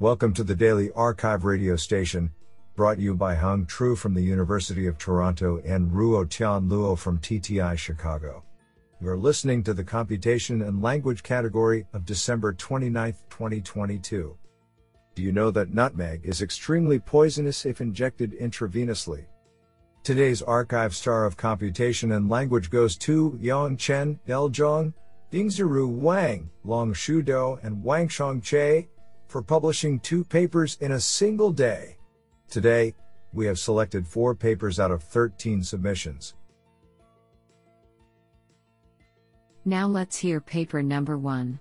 Welcome to the Daily Archive radio station, brought you by Hung Tru from the University of Toronto and Ruo Tian Luo from TTI Chicago. You're listening to the Computation and Language category of December 29, 2022. Do you know that nutmeg is extremely poisonous if injected intravenously? Today's archive star of computation and language goes to Yang Chen, Del Zhong, Dingzirui Wang, Longxu Dou, and Wanxiang Che for publishing two papers in a single day. Today, we have selected four papers out of 13 submissions. Now let's hear paper number one.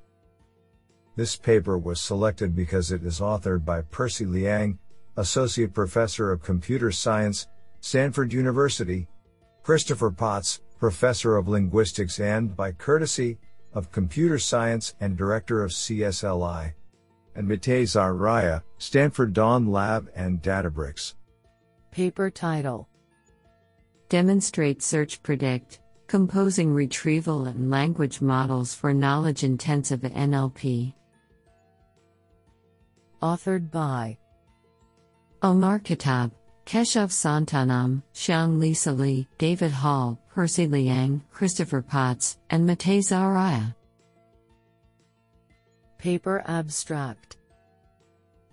This paper was selected because it is authored by Percy Liang, Associate Professor of Computer Science, Stanford University, Christopher Potts, Professor of Linguistics and, by courtesy, of Computer Science and Director of CSLI, and Matei Zaharia, Stanford Dawn Lab and Databricks. Paper title Demonstrate Search Predict Composing Retrieval and Language Models for Knowledge Intensive NLP. Authored by Omar Khattab, Keshav Santhanam, Xiang Lisa Li, David Hall, Percy Liang, Christopher Potts, and Matei Zaharia. Paper Abstract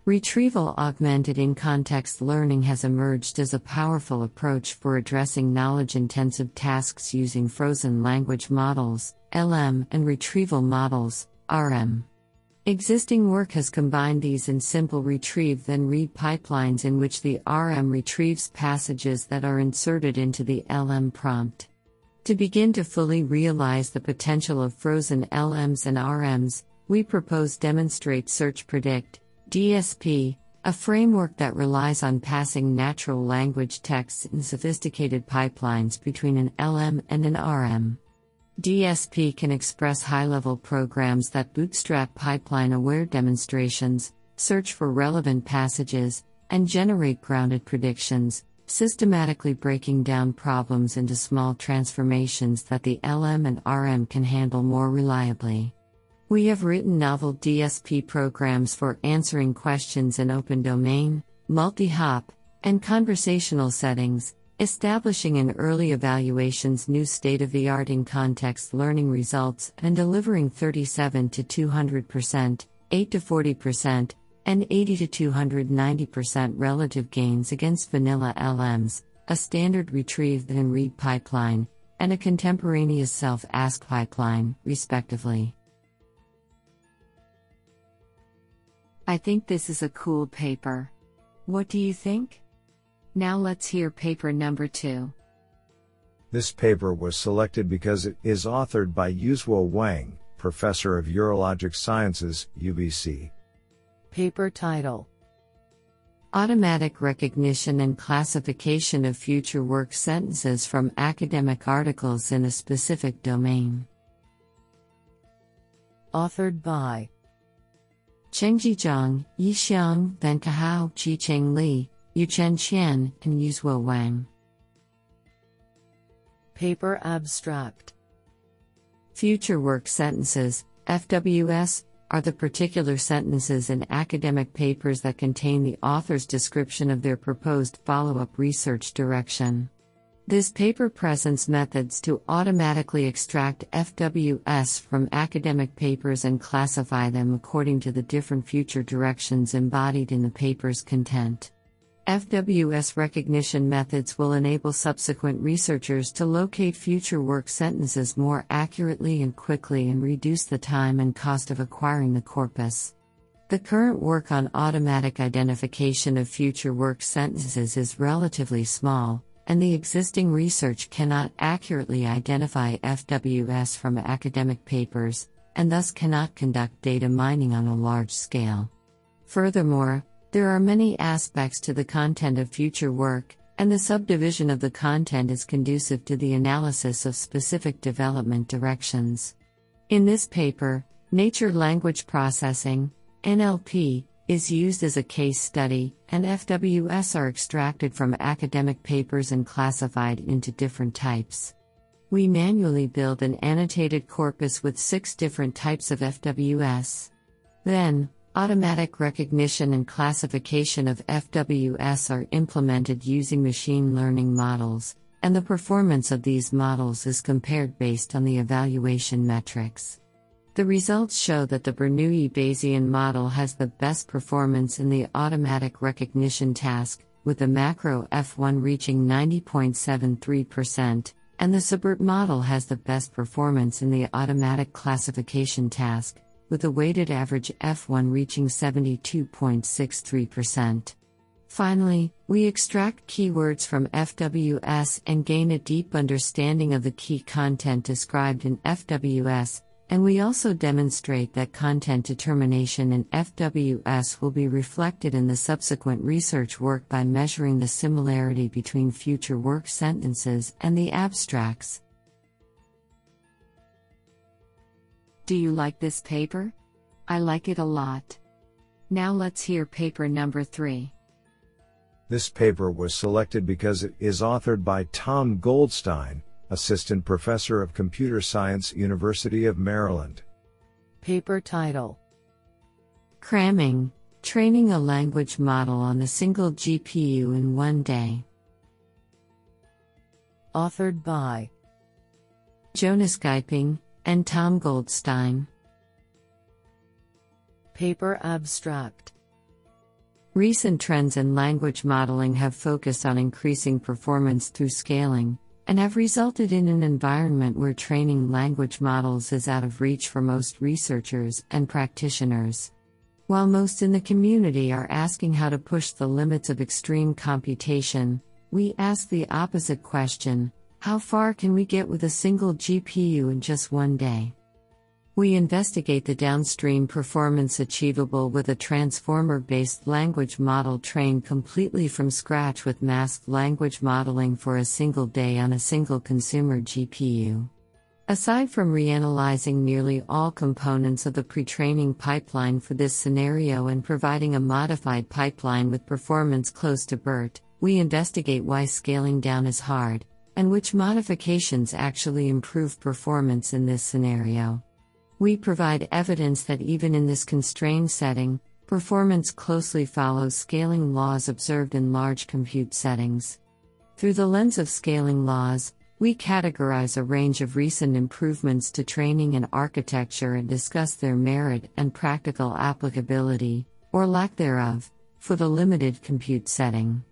Retrieval augmented in context learning has emerged as a powerful approach for addressing knowledge intensive tasks using frozen language models, LM, and retrieval models, RM. Existing work has combined these in simple retrieve then read pipelines in which the RM retrieves passages that are inserted into the LM prompt. To begin to fully realize the potential of frozen LMs and RMs, we propose Demonstrate Search Predict, DSP, a framework that relies on passing natural language texts in sophisticated pipelines between an LM and an RM. DSP can express high level programs that bootstrap pipeline aware demonstrations, search for relevant passages, and generate grounded predictions, systematically breaking down problems into small transformations that the LM and RM can handle more reliably. We have written novel DSP programs for answering questions in open domain, multi hop, and conversational settings, establishing in early evaluations new state of the art in context learning results, and delivering 37 to 200%, 8 to 40%, and 80 to 290% relative gains against vanilla LMs, a standard retrieve and read pipeline, and a contemporaneous self ask pipeline, respectively. I think this is a cool paper. What do you think? Now let's hear paper number two. This paper was selected because it is authored by Yuzhuo Wang, Professor of Urologic Sciences, UBC. Paper title Automatic Recognition and Classification of Future Work Sentences from Academic Articles in a Specific Domain. Authored by Chengzhi Zhang, Yixiang, Benkahao, Zhicheng Li, Yuchen Qian, and Yuzhuo Wang. Paper Abstract Future work sentences, FWS, are the particular sentences in academic papers that contain the author's description of their proposed follow up research direction. This paper presents methods to automatically extract FWS from academic papers and classify them according to the different future directions embodied in the paper's content. FWS recognition methods will enable subsequent researchers to locate future work sentences more accurately and quickly and reduce the time and cost of acquiring the corpus. The current work on automatic identification of future work sentences is relatively small, and the existing research cannot accurately identify FWS from academic papers, and thus cannot conduct data mining on a large scale. Furthermore, there are many aspects to the content of future work, and the subdivision of the content is conducive to the analysis of specific development directions. In this paper, Nature Language Processing, NLP, is used as a case study, and FWS are extracted from academic papers and classified into different types. We manually build an annotated corpus with six different types of FWS. Then, Automatic recognition and classification of FWS are implemented using machine learning models, and the performance of these models is compared based on the evaluation metrics. The results show that the Bernoulli Bayesian model has the best performance in the automatic recognition task, with the macro F1 reaching 90.73%, and the SciBERT model has the best performance in the automatic classification task, with the weighted average F1 reaching 72.63%. Finally, we extract keywords from FWS and gain a deep understanding of the key content described in FWS, and we also demonstrate that content determination in FWS will be reflected in the subsequent research work by measuring the similarity between future work sentences and the abstracts. Do you like this paper? I like it a lot. Now let's hear paper number 3. This paper was selected because it is authored by Tom Goldstein, Assistant Professor of Computer Science, University of Maryland. Paper title Cramming Training a Language Model on a Single GPU in One Day. Authored by Jonas Geiping, and Tom Goldstein. Paper Abstract Recent trends in language modeling have focused on increasing performance through scaling, and have resulted in an environment where training language models is out of reach for most researchers and practitioners. While most in the community are asking how to push the limits of extreme computation, we ask the opposite question how far can we get with a single GPU in just one day? We investigate the downstream performance achievable with a transformer based language model trained completely from scratch with masked language modeling for a single day on a single consumer GPU. Aside from reanalyzing nearly all components of the pre training pipeline for this scenario and providing a modified pipeline with performance close to BERT, we investigate why scaling down is hard, and which modifications actually improve performance in this scenario. We provide evidence that even in this constrained setting, performance closely follows scaling laws observed in large compute settings. Through the lens of scaling laws, we categorize a range of recent improvements to training and architecture and discuss their merit and practical applicability, or lack thereof, for the limited compute setting.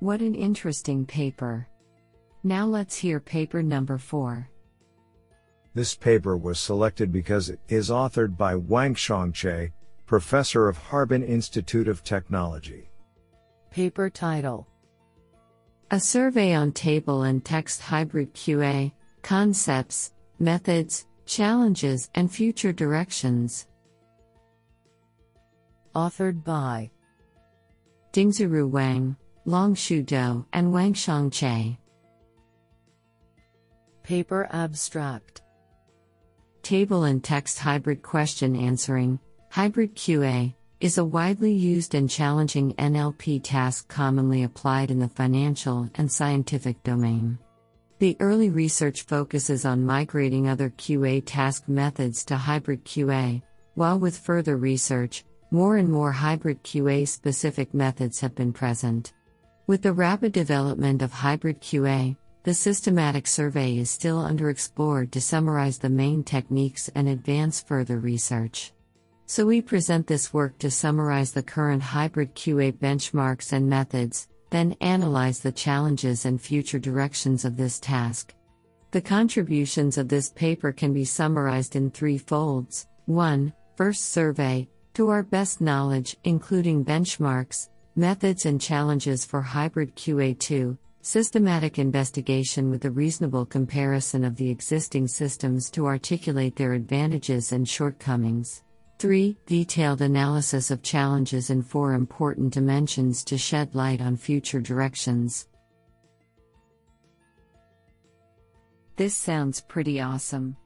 What an interesting paper! Now let's hear paper number 4. This paper was selected because it is authored by Wanxiang Che, professor of Harbin Institute of Technology. Paper title A Survey on Table and Text Hybrid QA Concepts, Methods, Challenges, and Future Directions. Authored by Dingzirui Wang, Longxu Dou, and Wanxiang Che. Paper Abstract Table and Text Hybrid Question Answering, Hybrid QA, is a widely used and challenging NLP task commonly applied in the financial and scientific domain. The early research focuses on migrating other QA task methods to hybrid QA, while with further research, more and more hybrid QA specific methods have been present. With the rapid development of hybrid QA, the systematic survey is still underexplored to summarize the main techniques and advance further research. So we present this work to summarize the current hybrid QA benchmarks and methods, then analyze the challenges and future directions of this task. The contributions of this paper can be summarized in three folds 1. First survey, to our best knowledge, including benchmarks, methods, and challenges for hybrid QA 2. Systematic investigation with a reasonable comparison of the existing systems to articulate their advantages and shortcomings. 3. Detailed analysis of challenges in four important dimensions to shed light on future directions. This sounds pretty awesome.